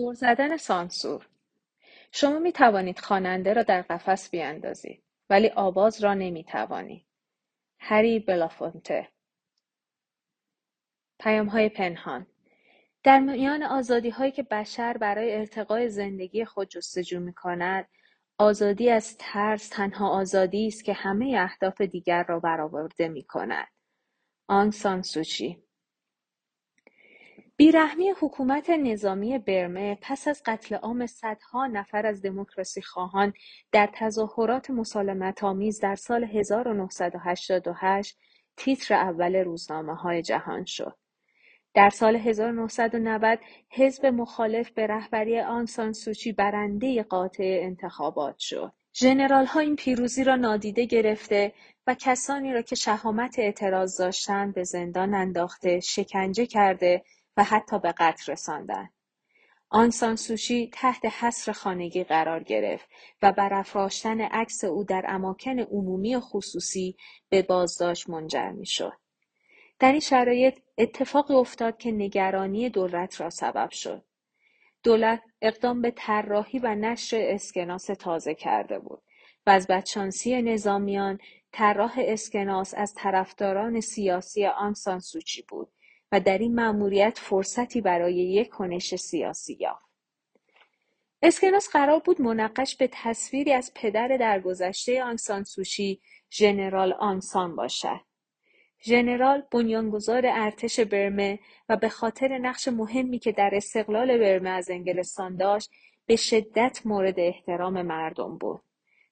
دور زدن سانسور شما می توانید خواننده را در قفس بیاندازید ولی آواز را نمی توانید. هری بلافونته پیام های پنهان در میان آزادی هایی که بشر برای ارتقای زندگی خود جستجو می کند آزادی از ترس تنها آزادی است که همه اهداف دیگر را برآورده می کند. آن سان سوچی بیرحمی حکومت نظامی برمه پس از قتل عام صدها نفر از دموکراسی خواهان در تظاهرات مسالمت آمیز در سال 1988 تیتر اول روزنامه های جهان شد. در سال 1990 حزب مخالف به رهبری آن سان سوچی برنده قاطع انتخابات شد. ژنرال ها این پیروزی را نادیده گرفته و کسانی را که شهامت اعتراض داشتند به زندان انداخته، شکنجه کرده حتی به قتل رساندند. آن سان سوچی تحت حصر خانگی قرار گرفت و برافراشتن عکس او در اماکن عمومی و خصوصی به بازداشت منجر می‌شد. در این شرایط اتفاقی افتاد که نگرانی دولت را سبب شد. دولت اقدام به طراحی و نشر اسکناس تازه کرده بود و از بدشانسی نظامیان طراح اسکناس از طرفداران سیاسی آن سان سوچی بود و در این مأموریت فرصتی برای یک کنش سیاسی یافت. اسکناس قرار بود منقش به تصویری از پدر درگذشته آنسان سوچی ژنرال آنسان باشد. ژنرال بنیانگذار ارتش برمه و به خاطر نقش مهمی که در استقلال برمه از انگلستان داشت به شدت مورد احترام مردم بود.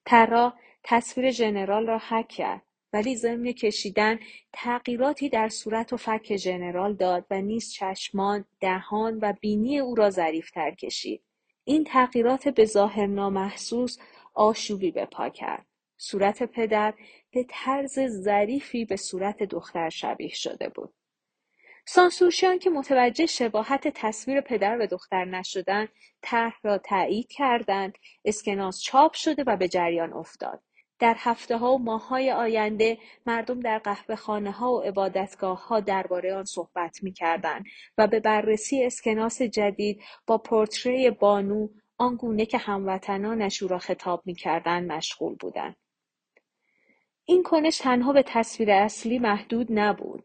طراح تصویر ژنرال را حک کرد ولی ضمن کشیدن تغییراتی در صورت و فک ژنرال داد و نیز چشمان، دهان و بینی او را ظریفتر کشید. این تغییرات به ظاهر نامحسوس آشوبی به پا کرد. صورت پدر به طرز ظریفی به صورت دختر شبیه شده بود. سانسورشیان که متوجه شباهت تصویر پدر و دختر نشدن طرح را تایید کردند اسکناس چاپ شده و به جریان افتاد در هفته ها و ماه های آینده مردم در قهوه خانه ها و عبادتگاه ها درباره آن صحبت می کردن و به بررسی اسکناس جدید با پورتری بانو آنگونه که هموطنانش او را خطاب می کردن مشغول بودند. این کنش تنها به تصویر اصلی محدود نبود.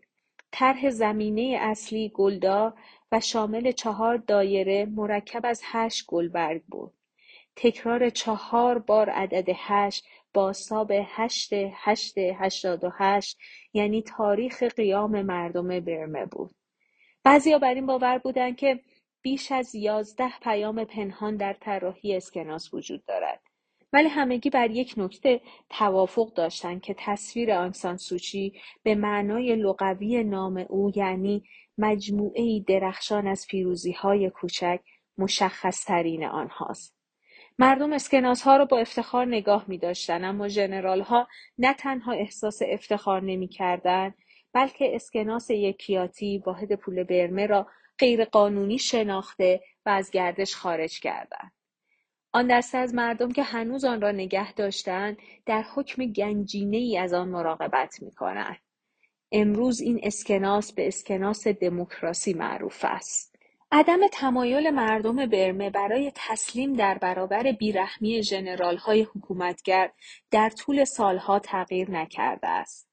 طرح زمینه اصلی گلدار و شامل چهار دایره مرکب از هشت گلبرگ بود. تکرار چهار بار عدد هشت بازتاب هشت هشت هشتاد و هشت یعنی تاریخ قیام مردم برمه بود. بعضیا بر این باور بودند که بیش از یازده پیام پنهان در طراحی اسکناس وجود دارد. ولی همگی بر یک نکته توافق داشتند که تصویر آنسان سوچی به معنای لغوی نام او یعنی مجموعه درخشان از پیروزی های کوچک مشخص ترین آنهاست. مردم اسکناس ها را با افتخار نگاه می داشتن اما جنرال ها نه تنها احساس افتخار نمی کردن بلکه اسکناس یکیاتی واحد پول برمه را غیرقانونی شناخته و از گردش خارج کردند. آن دسته از مردم که هنوز آن را نگه داشتند در حکم گنجینه ای از آن مراقبت می کنند. امروز این اسکناس به اسکناس دموکراسی معروف است. عدم تمایل مردم برمه برای تسلیم در برابر بیرحمی های حکومتگر در طول سالها تغییر نکرده است.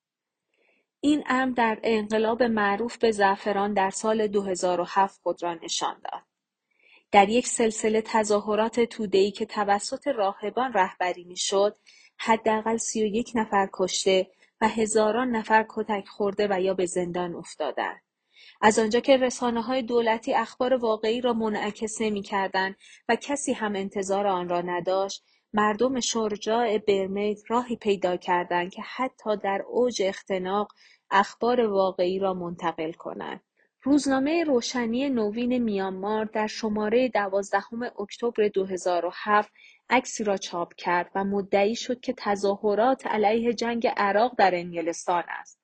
این امر در انقلاب معروف به زعفران در سال 2007 خود را نشان داد. در یک سلسله تظاهرات توده‌ای که توسط راهبان رهبری می‌شد، حداقل سی و یک نفر کشته و هزاران نفر کتک خورده و یا به زندان افتادند. از آنجا که رسانه های دولتی اخبار واقعی را منعکس نمی کردن و کسی هم انتظار آن را نداشت، مردم شرجاع برمید راهی پیدا کردند که حتی در اوج اختناق اخبار واقعی را منتقل کنند. روزنامه روشنی نوین میانمار در شماره دوازدهم اکتبر 2007 عکسی را چاپ کرد و مدعی شد که تظاهرات علیه جنگ عراق در انگلستان است.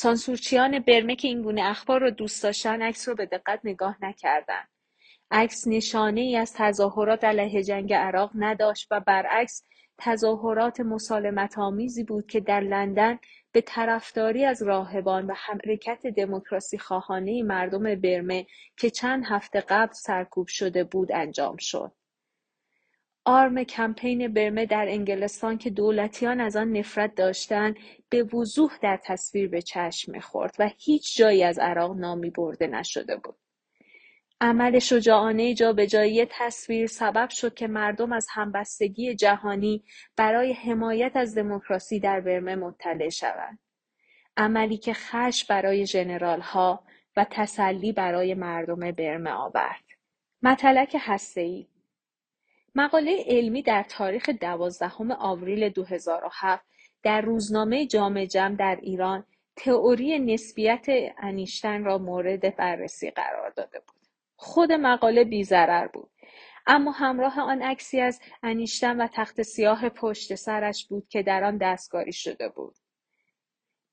سانسورچیان برمه که این گونه اخبار را دوست داشتن عکس را به دقت نگاه نکردند. عکس نشانه ای از تظاهرات علیه جنگ عراق نداشت و برعکس تظاهرات مسالمت آمیزی بود که در لندن به طرفداری از راهبان و حرکت دموکراسی خواهانه مردم برمه که چند هفته قبل سرکوب شده بود انجام شد. آرم کمپین برمه در انگلستان که دولتیان از آن نفرت داشتند به وضوح در تصویر به چشم می‌خورد و هیچ جایی از عراق نامی برده نشده بود. عمل شجاعانه جابجایی تصویر سبب شد که مردم از همبستگی جهانی برای حمایت از دموکراسی در برمه مطلع شوند. عملی که خش برای ها و تسلی برای مردم برمه آورد. مطلق هسته‌ای مقاله علمی در تاریخ دوازدهم آوریل 2007 در روزنامه جامع جمع در ایران تئوری نسبیت انیشتن را مورد بررسی قرار داده بود. خود مقاله بیضرر بود اما همراه آن عکسی از انیشتن و تخت سیاه پشت سرش بود که در آن دستکاری شده بود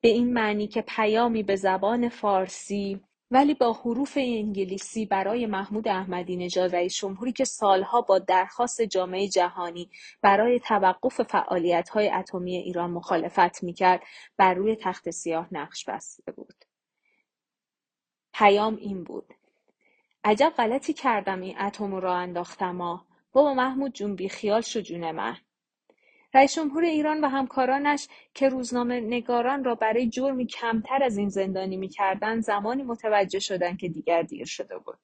به این معنی که پیامی به زبان فارسی ولی با حروف انگلیسی برای محمود احمدی نژاد رئیس جمهوری که سالها با درخواست جامعه جهانی برای توقف فعالیت‌های اتمی ایران مخالفت می‌کرد بر روی تخت سیاه نقش بسته بود. پیام این بود عجب غلطی کردم این اتم را انداختما بابا محمود جون بیخیال شو جون من رئیس جمهور ایران و همکارانش که روزنامه نگاران را برای جرمی کمتر از این زندانی می‌کردند زمانی متوجه شدند که دیگر دیر شده بود.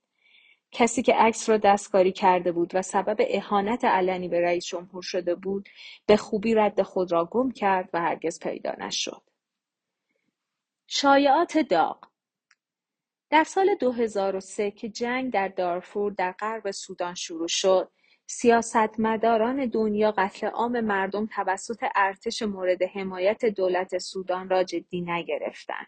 کسی که عکس را دستکاری کرده بود و سبب اهانت علنی به رئیس جمهور شده بود به خوبی رد خود را گم کرد و هرگز پیدا نشد. شایعات داغ در سال 2003 که جنگ در دارفور در غرب سودان شروع شد، سیاستمداران دنیا قتل عام مردم توسط ارتش مورد حمایت دولت سودان را جدی نگرفتند.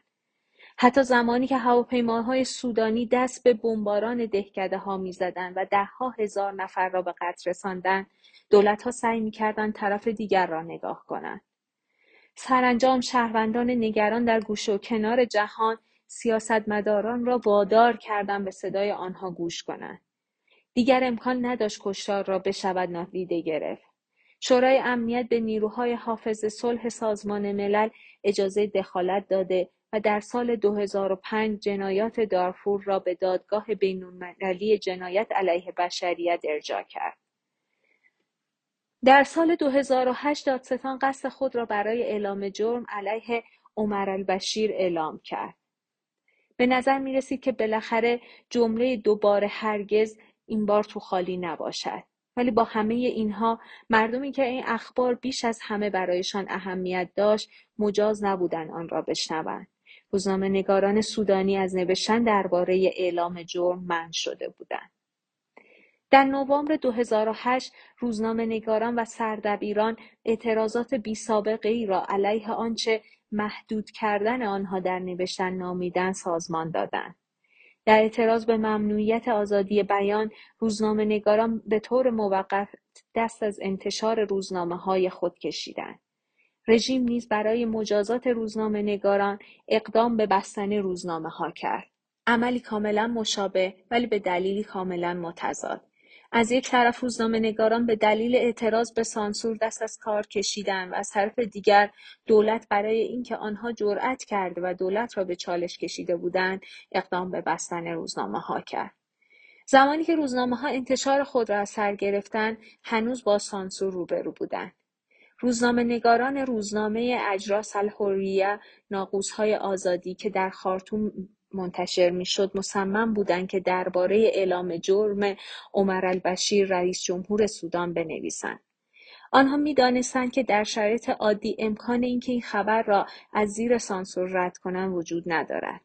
حتی زمانی که هواپیماهای سودانی دست به بمباران دهکده ها می زدن و دهها هزار نفر را به قتل رساندن، دولت ها سعی می کردن طرف دیگر را نگاه کنند. سرانجام شهروندان نگران در گوشه و کنار جهان سیاستمداران را وادار کردند به صدای آنها گوش کنند. دیگر امکان نداشت کشتار را بشود نادیده گرفت. شورای امنیت به نیروهای حافظ صلح سازمان ملل اجازه دخالت داده و در سال 2005 جنایات دارفور را به دادگاه بین‌المللی جنایت علیه بشریت ارجاع کرد. در سال 2008 دادستان قصد خود را برای اعلام جرم علیه عمر البشیر اعلام کرد. به نظر می رسید که بالاخره جمله دوباره هرگز این بار تو خالی نباشد. ولی با همه اینها مردمی که این اخبار بیش از همه برایشان اهمیت داشت مجاز نبودن آن را بشنوند. روزنامه نگاران سودانی از نوشتن درباره اعلام جرم منع شده بودند. در نوامبر 2008 روزنامه نگاران و سردبیران اعتراضات بی سابقه ای را علیه آنچه محدود کردن آنها در نوشتن نامیدن سازمان دادند. در اعتراض به ممنوعیت آزادی بیان روزنامه نگاران به طور موقت دست از انتشار روزنامه های خود کشیدند. رژیم نیز برای مجازات روزنامه نگاران اقدام به بستن روزنامه ها کرد. عملی کاملا مشابه ولی به دلیلی کاملا متضاد. از یک طرف نگاران به دلیل اعتراض به سانسور دست از کار کشیدن و از طرف دیگر دولت برای اینکه آنها جرأت کرده و دولت را به چالش کشیده بودند اقدام به بستن روزنامه ها کرد. زمانی که روزنامه ها انتشار خود را از سر گرفتن هنوز با سانسور روبرو بودند. روزنامه نگاران روزنامه اجراس الحریه ناقوس های آزادی که در خارتوم منتشر می‌شد مصمم بودند که درباره اعلام جرم عمر البشیر رئیس جمهور سودان بنویسند. آنها می‌دانستند که در شرایط عادی امکان اینکه این خبر را از زیر سانسور رد کنند وجود ندارد.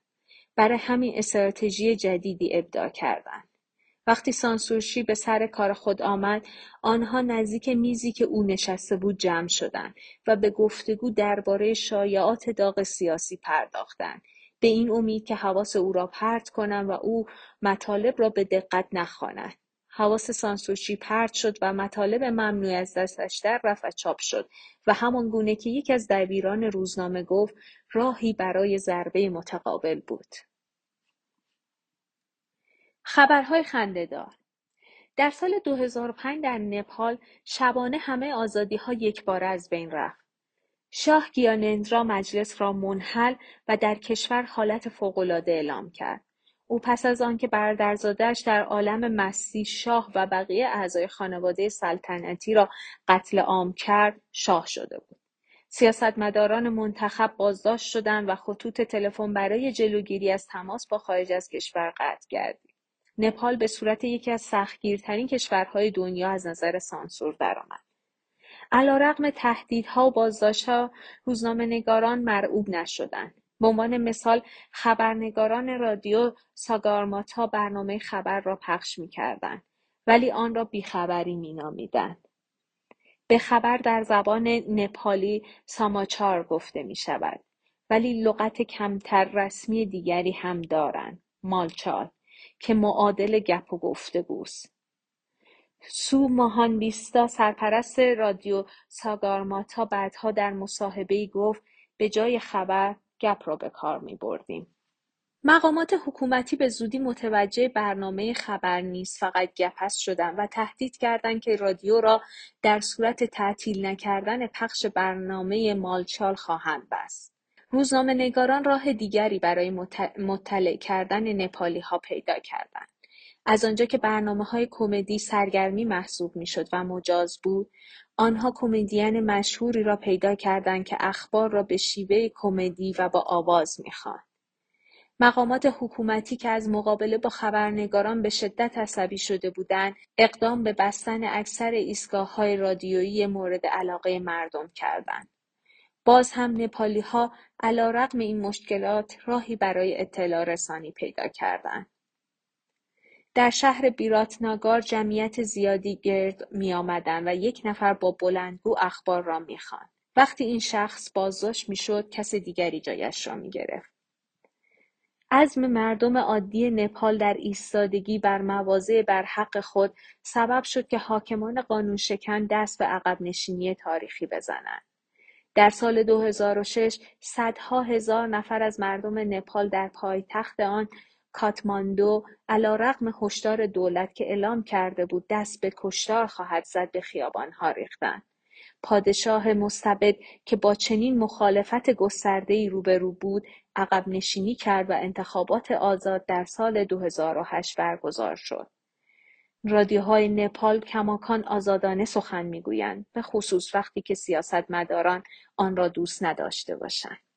برای همین استراتژی جدیدی ابداع کردند. وقتی سانسورشی به سر کار خود آمد آنها نزدیک میزی که او نشسته بود جمع شدند و به گفتگو درباره شایعات داغ سیاسی پرداختند به این امید که حواس او را پرت کنم و او مطالب را به دقت نخواند حواس سانسورچی پرت شد و مطالب ممنوع از دستش در رفت و چاپ شد و همان گونه که یکی از دبیران روزنامه گفت راهی برای ضربه متقابل بود خبرهای خندهدار در سال 2005 در نپال شبانه همه آزادی ها یک بار از بین رفت. شاه گیانندرا مجلس را منحل و در کشور حالت فوقالعاده اعلام کرد. او پس از آنکه برادرزادهاش در عالم مستی شاه و بقیه اعضای خانواده سلطنتی را قتل عام کرد شاه شده بود. سیاستمداران منتخب بازداشت شدند و خطوط تلفن برای جلوگیری از تماس با خارج از کشور قطع گردید نپال به صورت یکی از سختگیرترین کشورهای دنیا از نظر سانسور درآمد. علیرغم تهدیدها و بازداشتها روزنامهنگاران مرعوب نشدند. به عنوان مثال خبرنگاران رادیو ساگارماتا برنامه خبر را پخش می‌کردند ولی آن را بیخبری مینامیدند. به خبر در زبان نپالی ساماچار گفته می شود ولی لغت کمتر رسمی دیگری هم دارند. مالچال که معادل گپ و گفتگوست. سو ماهان بیستا سرپرست رادیو ساگارماتا بعدها در مصاحبه گفت به جای خبر گپ را به کار می بردیم. مقامات حکومتی به زودی متوجه برنامه خبر نیست فقط گپس شدن و تهدید کردند که رادیو را در صورت تعطیل نکردن پخش برنامه مالچال خواهند بست. روزنامه نگاران راه دیگری برای مطلع کردن نپالی ها پیدا کردند. از آنجا که برنامه های کمدی سرگرمی محسوب می‌شد و مجاز بود آنها کمدین مشهوری را پیدا کردند که اخبار را به شیوه کمدی و با آواز می‌خواند مقامات حکومتی که از مقابله با خبرنگاران به شدت عصبی شده بودند اقدام به بستن اکثر ایستگاه های رادیویی مورد علاقه مردم کردند باز هم نپالی ها علا این مشکلات راهی برای اطلاع رسانی پیدا کردند. در شهر بیراتناگار جمعیت زیادی گرد آمدن و یک نفر با بلندگو اخبار را می‌خواند وقتی این شخص بازداشت می‌شد کس دیگری جایش را می‌گرفت عزم مردم عادی نپال در ایستادگی بر مواضع بر حق خود سبب شد که حاکمان قانون شکن دست به عقب نشینی تاریخی بزنند. در سال 2006 صدها هزار نفر از مردم نپال در پایتخت آن کاتماندو علیرغم هشدار دولت که اعلام کرده بود دست به کشتار خواهد زد به خیابانها ریختند پادشاه مستبد که با چنین مخالفت گستردهای روبرو بود عقب نشینی کرد و انتخابات آزاد در سال 2008 برگزار شد. رادیوهای نپال کماکان آزادانه سخن می‌گویند به خصوص وقتی که سیاستمداران آن را دوست نداشته باشند.